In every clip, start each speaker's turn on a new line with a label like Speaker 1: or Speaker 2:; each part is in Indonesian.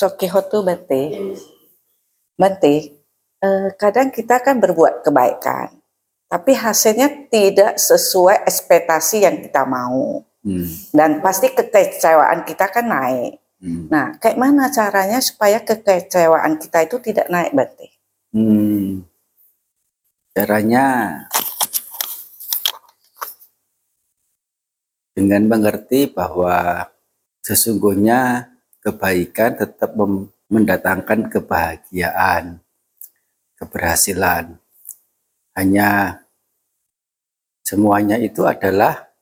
Speaker 1: Sokihotu bete, bete, eh, kadang kita kan berbuat kebaikan, tapi hasilnya tidak sesuai ekspektasi yang kita mau. Hmm. Dan pasti kekecewaan kita kan naik. Hmm. Nah, kayak mana caranya supaya kekecewaan kita itu tidak naik berarti? Hmm.
Speaker 2: Caranya dengan mengerti bahwa sesungguhnya kebaikan tetap mendatangkan kebahagiaan, keberhasilan. Hanya semuanya itu adalah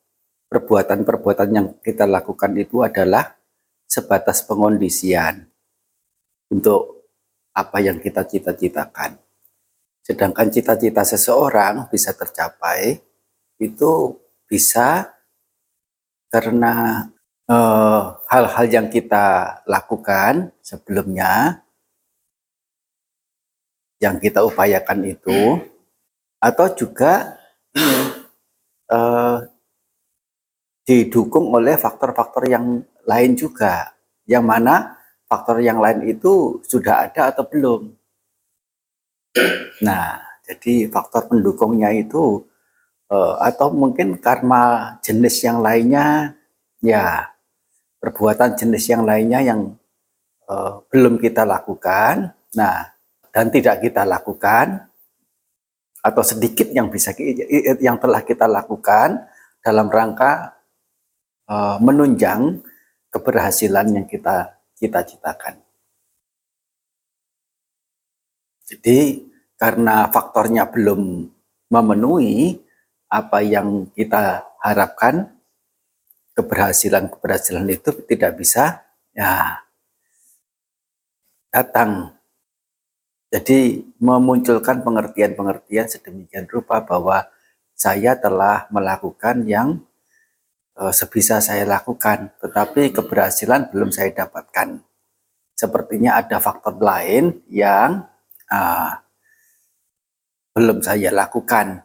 Speaker 2: perbuatan-perbuatan yang kita lakukan itu adalah sebatas pengondisian untuk apa yang kita cita-citakan. Sedangkan cita-cita seseorang bisa tercapai itu bisa karena Eh, hal-hal yang kita lakukan sebelumnya, yang kita upayakan itu, atau juga uh, didukung oleh faktor-faktor yang lain juga, yang mana faktor yang lain itu sudah ada atau belum. Nah, jadi faktor pendukungnya itu, uh, atau mungkin karma jenis yang lainnya, ya perbuatan jenis yang lainnya yang uh, belum kita lakukan, nah dan tidak kita lakukan atau sedikit yang bisa yang telah kita lakukan dalam rangka uh, menunjang keberhasilan yang kita cita-citakan. Jadi karena faktornya belum memenuhi apa yang kita harapkan, keberhasilan-keberhasilan itu tidak bisa ya datang. Jadi memunculkan pengertian-pengertian sedemikian rupa bahwa saya telah melakukan yang uh, sebisa saya lakukan, tetapi keberhasilan belum saya dapatkan. Sepertinya ada faktor lain yang uh, belum saya lakukan,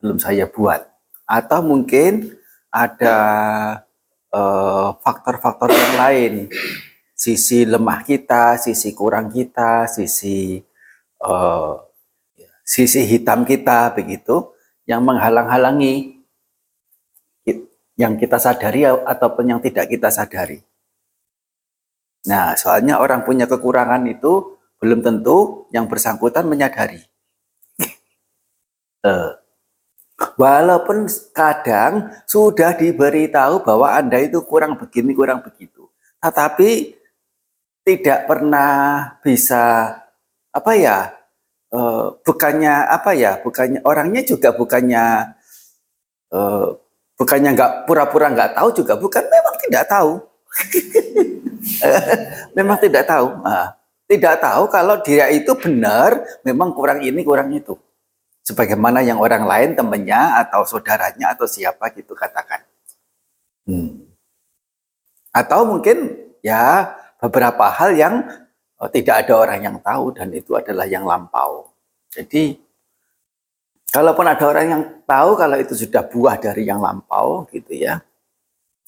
Speaker 2: belum saya buat, atau mungkin ada eh, faktor-faktor uh, yang lain, sisi lemah kita, sisi kurang kita, sisi uh, sisi hitam kita begitu, yang menghalang-halangi yang kita sadari ataupun yang tidak kita sadari. Nah, soalnya orang punya kekurangan itu belum tentu yang bersangkutan menyadari. uh, Walaupun kadang sudah diberitahu bahwa Anda itu kurang begini, kurang begitu. Tetapi tidak pernah bisa apa ya? Uh, bukannya apa ya? Bukannya orangnya juga bukannya uh, bukannya nggak pura-pura nggak tahu juga bukan memang tidak tahu. memang tidak tahu. Nah, tidak tahu kalau dia itu benar memang kurang ini kurang itu sebagaimana yang orang lain temannya atau saudaranya atau siapa gitu katakan. Hmm. Atau mungkin ya beberapa hal yang oh, tidak ada orang yang tahu dan itu adalah yang lampau. Jadi kalaupun ada orang yang tahu kalau itu sudah buah dari yang lampau gitu ya,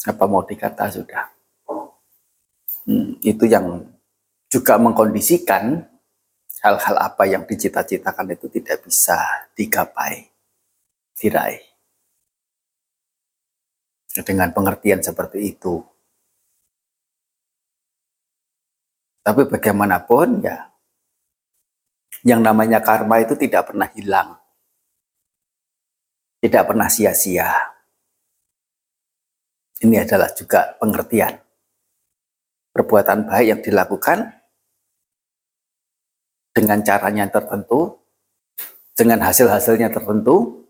Speaker 2: apa mau dikata sudah. Hmm, itu yang juga mengkondisikan hal-hal apa yang dicita-citakan itu tidak bisa digapai, diraih. Dengan pengertian seperti itu. Tapi bagaimanapun ya, yang namanya karma itu tidak pernah hilang. Tidak pernah sia-sia. Ini adalah juga pengertian. Perbuatan baik yang dilakukan dengan caranya tertentu, dengan hasil-hasilnya tertentu,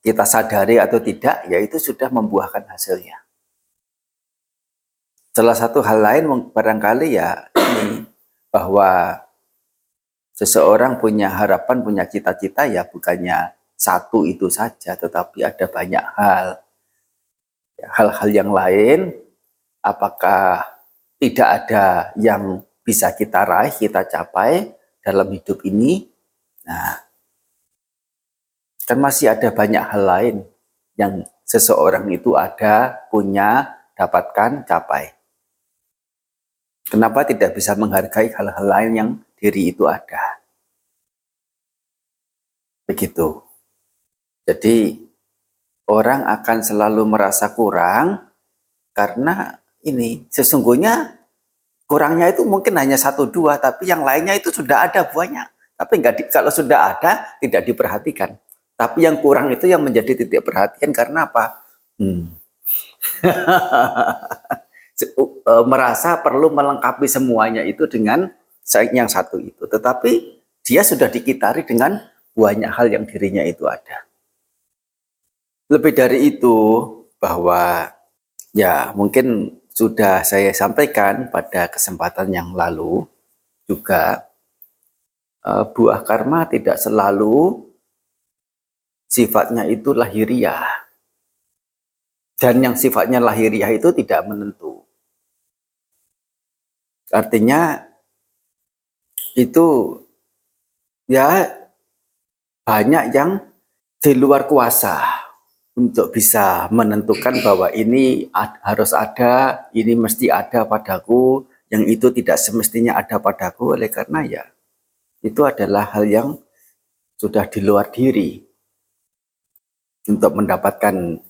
Speaker 2: kita sadari atau tidak, yaitu sudah membuahkan hasilnya. Salah satu hal lain barangkali ya ini bahwa seseorang punya harapan, punya cita-cita ya bukannya satu itu saja, tetapi ada banyak hal. Ya, hal-hal yang lain, apakah tidak ada yang bisa kita raih, kita capai, dalam hidup ini, nah, kan masih ada banyak hal lain yang seseorang itu ada, punya, dapatkan, capai. Kenapa tidak bisa menghargai hal-hal lain yang diri itu ada? Begitu. Jadi orang akan selalu merasa kurang karena ini sesungguhnya kurangnya itu mungkin hanya satu dua, tapi yang lainnya itu sudah ada banyak. Tapi enggak di, kalau sudah ada tidak diperhatikan. Tapi yang kurang itu yang menjadi titik perhatian karena apa? Hmm. E, merasa perlu melengkapi semuanya itu dengan yang satu itu. Tetapi dia sudah dikitari dengan banyak hal yang dirinya itu ada. Lebih dari itu bahwa ya mungkin sudah saya sampaikan pada kesempatan yang lalu juga uh, buah karma tidak selalu sifatnya itu lahiriah. Dan yang sifatnya lahiriah itu tidak menentu. Artinya itu ya banyak yang di luar kuasa untuk bisa menentukan bahwa ini harus ada, ini mesti ada padaku, yang itu tidak semestinya ada padaku. Oleh karena ya itu adalah hal yang sudah di luar diri untuk mendapatkan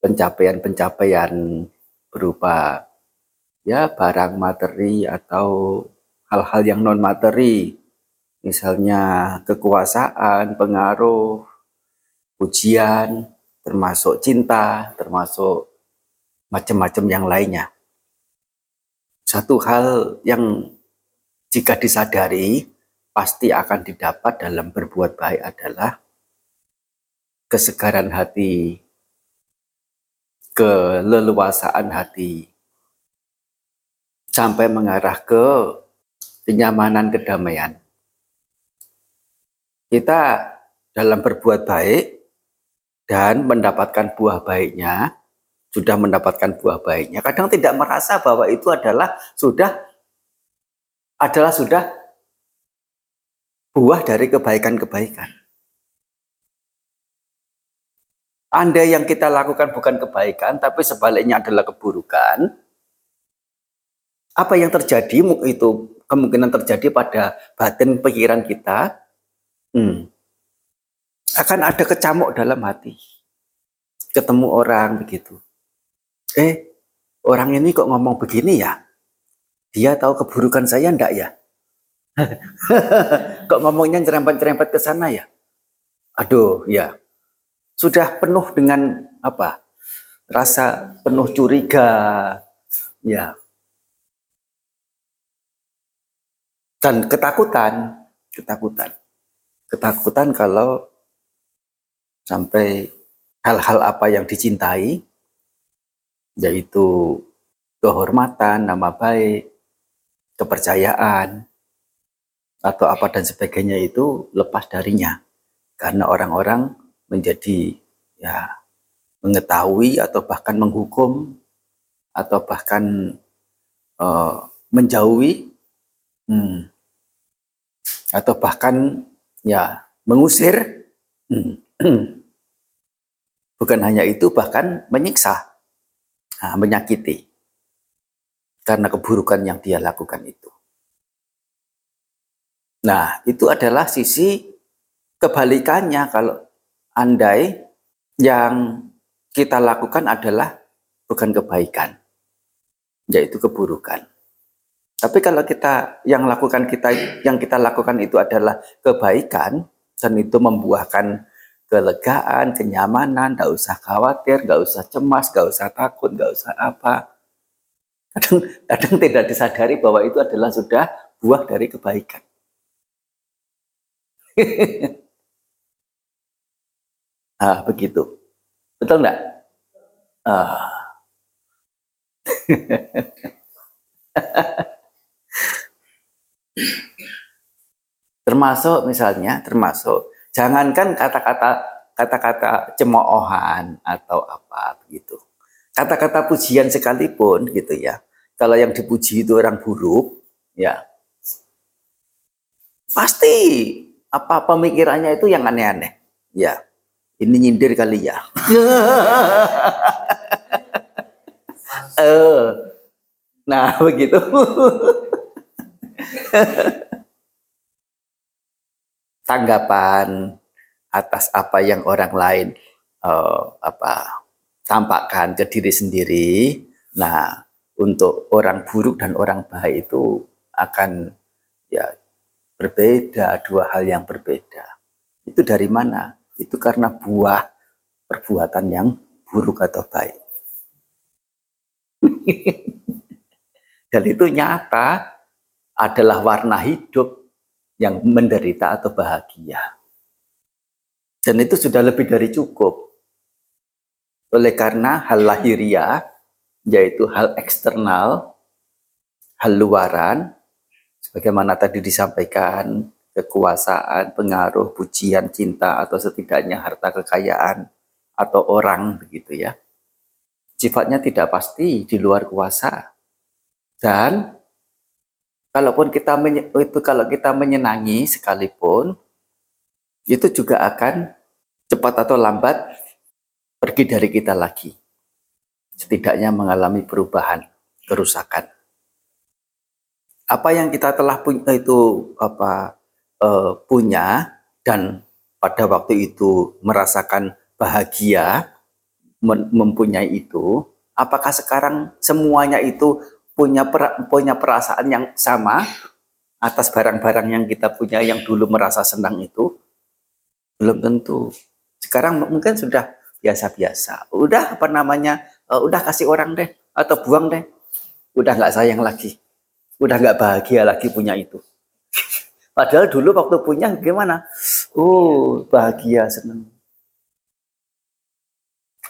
Speaker 2: pencapaian-pencapaian berupa ya barang materi atau hal-hal yang non materi misalnya kekuasaan, pengaruh, pujian, termasuk cinta, termasuk macam-macam yang lainnya. Satu hal yang jika disadari pasti akan didapat dalam berbuat baik adalah kesegaran hati, keleluasaan hati, sampai mengarah ke kenyamanan kedamaian. Kita dalam berbuat baik dan mendapatkan buah baiknya, sudah mendapatkan buah baiknya, kadang tidak merasa bahwa itu adalah sudah adalah sudah buah dari kebaikan-kebaikan. Anda yang kita lakukan bukan kebaikan, tapi sebaliknya adalah keburukan. Apa yang terjadi itu kemungkinan terjadi pada batin pikiran kita. Hmm, akan ada kecamuk dalam hati. Ketemu orang begitu. Eh, orang ini kok ngomong begini ya? Dia tahu keburukan saya enggak ya? Kok ngomongnya nyerempet-nyerempet ke sana ya? Aduh, ya. Sudah penuh dengan apa? Rasa penuh curiga. Ya. Dan ketakutan, ketakutan. Ketakutan kalau sampai hal-hal apa yang dicintai yaitu kehormatan, nama baik, kepercayaan atau apa dan sebagainya itu lepas darinya. Karena orang-orang menjadi ya mengetahui atau bahkan menghukum atau bahkan uh, menjauhi hmm, atau bahkan ya mengusir hmm, bukan hanya itu bahkan menyiksa nah, menyakiti karena keburukan yang dia lakukan itu. Nah, itu adalah sisi kebalikannya kalau andai yang kita lakukan adalah bukan kebaikan, yaitu keburukan. Tapi kalau kita yang lakukan kita yang kita lakukan itu adalah kebaikan dan itu membuahkan kelegaan, kenyamanan, gak usah khawatir, gak usah cemas, gak usah takut, gak usah apa kadang, kadang tidak disadari bahwa itu adalah sudah buah dari kebaikan. ah, begitu. Betul enggak? Ah. termasuk misalnya, termasuk jangankan kata-kata kata-kata cemoohan atau apa begitu kata-kata pujian sekalipun gitu ya. Kalau yang dipuji itu orang buruk, ya pasti apa pemikirannya itu yang aneh-aneh. Ya, ini nyindir kali ya. Eh, nah begitu. Tanggapan atas apa yang orang lain uh, apa tampakkan ke diri sendiri. Nah, untuk orang buruk dan orang baik itu akan ya berbeda, dua hal yang berbeda. Itu dari mana? Itu karena buah perbuatan yang buruk atau baik. Dan itu nyata adalah warna hidup yang menderita atau bahagia. Dan itu sudah lebih dari cukup. Oleh karena hal lahiriah, yaitu hal eksternal, hal luaran, sebagaimana tadi disampaikan, kekuasaan, pengaruh, pujian, cinta, atau setidaknya harta kekayaan, atau orang, begitu ya. Sifatnya tidak pasti di luar kuasa. Dan kalaupun kita itu kalau kita menyenangi sekalipun itu juga akan cepat atau lambat pergi dari kita lagi. Setidaknya mengalami perubahan, kerusakan. Apa yang kita telah punya itu apa uh, punya dan pada waktu itu merasakan bahagia mempunyai itu, apakah sekarang semuanya itu punya per, punya perasaan yang sama atas barang-barang yang kita punya yang dulu merasa senang itu? Belum tentu. Sekarang mungkin sudah biasa-biasa. Udah apa namanya? Uh, udah kasih orang deh atau buang deh. Udah nggak sayang lagi. Udah nggak bahagia lagi punya itu. Padahal dulu waktu punya gimana? Oh, bahagia, senang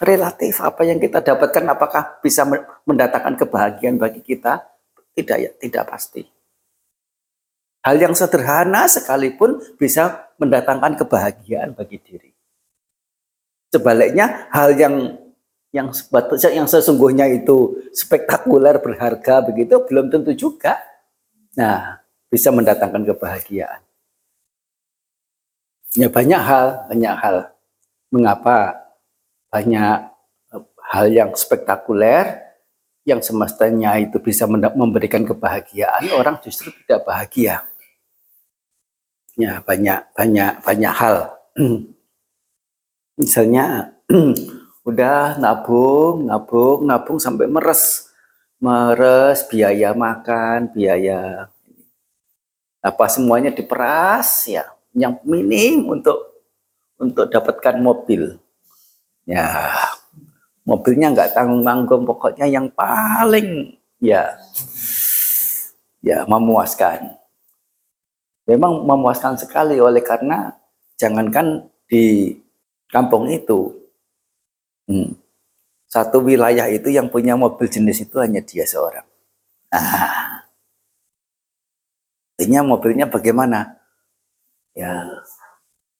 Speaker 2: relatif apa yang kita dapatkan apakah bisa mendatangkan kebahagiaan bagi kita? Tidak ya tidak pasti. Hal yang sederhana sekalipun bisa mendatangkan kebahagiaan bagi diri. Sebaliknya hal yang yang yang sesungguhnya itu spektakuler berharga begitu belum tentu juga. Nah bisa mendatangkan kebahagiaan. Ya banyak hal banyak hal. Mengapa banyak eh, hal yang spektakuler yang semestinya itu bisa memberikan kebahagiaan, orang justru tidak bahagia. Ya, banyak banyak banyak hal. Misalnya udah nabung, nabung, nabung sampai meres. Meres biaya makan, biaya apa semuanya diperas ya, yang minim untuk untuk dapatkan mobil ya mobilnya nggak tanggung tanggung pokoknya yang paling ya ya memuaskan. Memang memuaskan sekali oleh karena jangankan di kampung itu hmm, satu wilayah itu yang punya mobil jenis itu hanya dia seorang. Nah artinya mobilnya bagaimana? Ya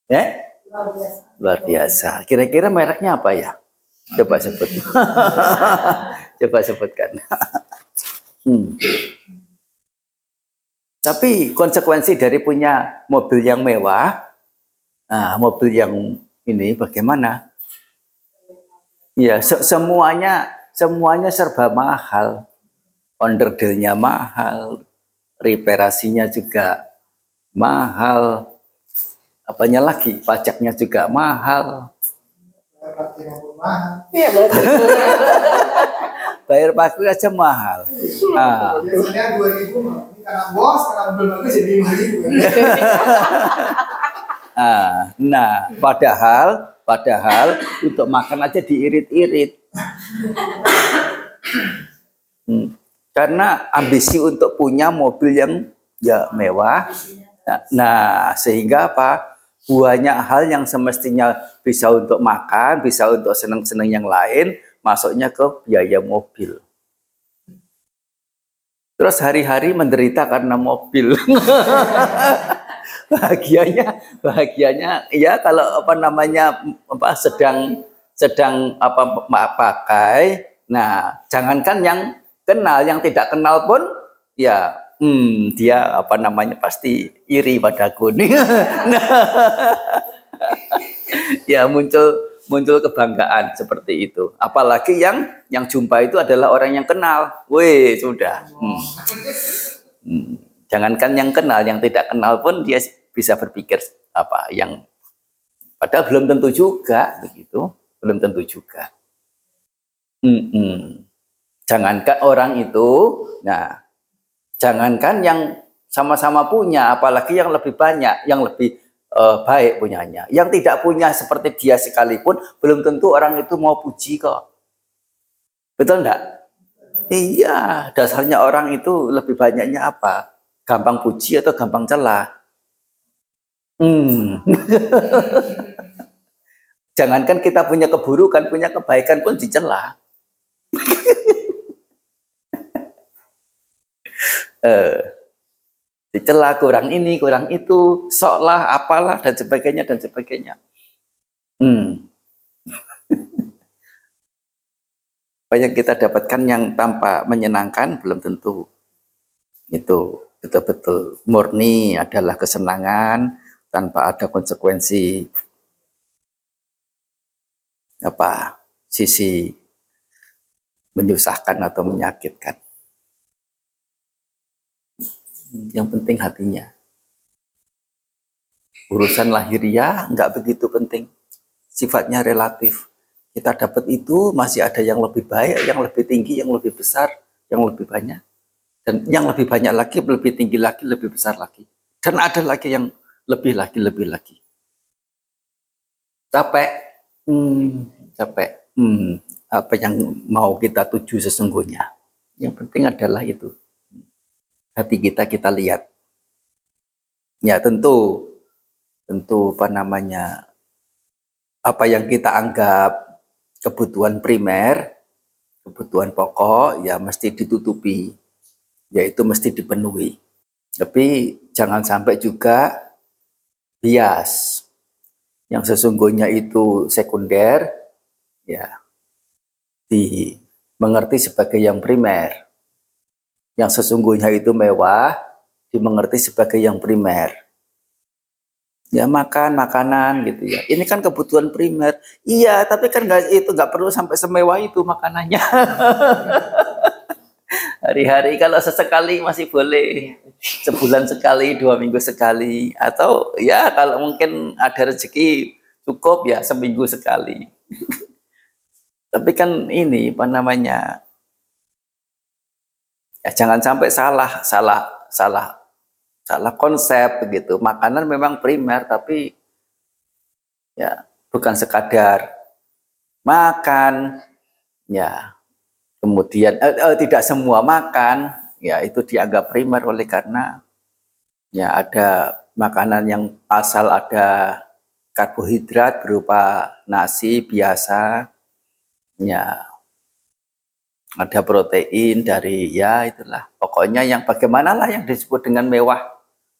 Speaker 2: ya Luar biasa. Kira-kira mereknya apa ya? Coba sebut. Coba sebutkan. hmm. Tapi konsekuensi dari punya mobil yang mewah, nah, mobil yang ini bagaimana? Ya, se semuanya semuanya serba mahal. Onderdilnya mahal, reparasinya juga mahal, apanya lagi? Pajaknya juga mahal. Iya bayar parkir aja mahal. Nah. biasanya dua ribu karena bos karena belum bagus jadi lima ribu nah, nah padahal padahal untuk makan aja diirit-irit. Hmm. karena ambisi untuk punya mobil yang ya mewah. Nah, nah sehingga apa banyak hal yang semestinya bisa untuk makan, bisa untuk senang-senang yang lain, masuknya ke biaya mobil. Terus hari-hari menderita karena mobil. bahagianya, bahagianya ya kalau apa namanya apa sedang sedang apa pakai. Nah, jangankan yang kenal, yang tidak kenal pun ya hmm, dia apa namanya pasti iri padaku nih. nah, ya muncul muncul kebanggaan seperti itu. Apalagi yang yang jumpa itu adalah orang yang kenal. Wih, sudah. Hmm. Hmm. Jangankan yang kenal, yang tidak kenal pun dia bisa berpikir apa yang padahal belum tentu juga begitu, belum tentu juga. Hmm, hmm. Jangankan orang itu, nah, jangankan yang sama-sama punya, apalagi yang lebih banyak, yang lebih uh, baik punyanya. Yang tidak punya seperti dia sekalipun, belum tentu orang itu mau puji kok. Betul enggak? Iya, dasarnya orang itu lebih banyaknya apa? Gampang puji atau gampang celah? Hmm. Jangankan kita punya keburukan, punya kebaikan pun dicela. Eh, dicela kurang ini, kurang itu, soklah, apalah, dan sebagainya, dan sebagainya. Hmm. Apa yang kita dapatkan yang tanpa menyenangkan belum tentu. Itu betul-betul murni adalah kesenangan, tanpa ada konsekuensi apa sisi menyusahkan atau menyakitkan. Yang penting hatinya. Urusan lahiriah nggak begitu penting. Sifatnya relatif. Kita dapat itu masih ada yang lebih baik, yang lebih tinggi, yang lebih besar, yang lebih banyak. Dan yang lebih banyak lagi, lebih tinggi lagi, lebih besar lagi. Dan ada lagi yang lebih lagi, lebih lagi. Capek, hmm, capek. Hmm, apa yang mau kita tuju sesungguhnya. Yang penting adalah itu. Hati kita kita lihat. Ya tentu, tentu apa namanya, apa yang kita anggap kebutuhan primer, kebutuhan pokok, ya mesti ditutupi, yaitu mesti dipenuhi. Tapi jangan sampai juga bias yang sesungguhnya itu sekunder ya di mengerti sebagai yang primer yang sesungguhnya itu mewah dimengerti sebagai yang primer. Ya makan makanan gitu ya. Ini kan kebutuhan primer. Iya tapi kan nggak itu nggak perlu sampai semewah itu makanannya. Hari-hari kalau sesekali masih boleh. Sebulan sekali dua minggu sekali. Atau ya kalau mungkin ada rezeki cukup ya seminggu sekali. Tapi kan ini apa namanya ya jangan sampai salah salah salah salah konsep begitu makanan memang primer tapi ya bukan sekadar makan ya. Kemudian eh, eh, tidak semua makan ya itu dianggap primer oleh karena ya ada makanan yang asal ada karbohidrat berupa nasi biasa ya ada protein dari ya itulah. Pokoknya yang bagaimana lah yang disebut dengan mewah.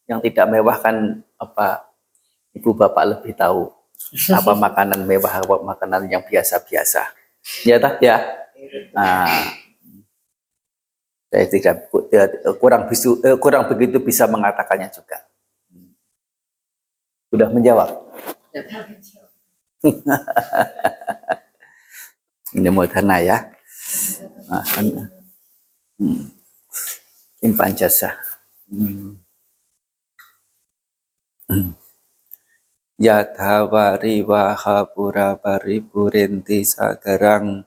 Speaker 2: Yang tidak mewah kan apa ibu bapak lebih tahu apa makanan mewah apa makanan yang biasa-biasa. Ya tak? Ya. Nah, saya tidak ya, kurang bisu, eh, kurang begitu bisa mengatakannya juga. Sudah menjawab. Ini mau tanah ya. Hmm. Hmm. Yatha wari waha pura pari purenti sagarang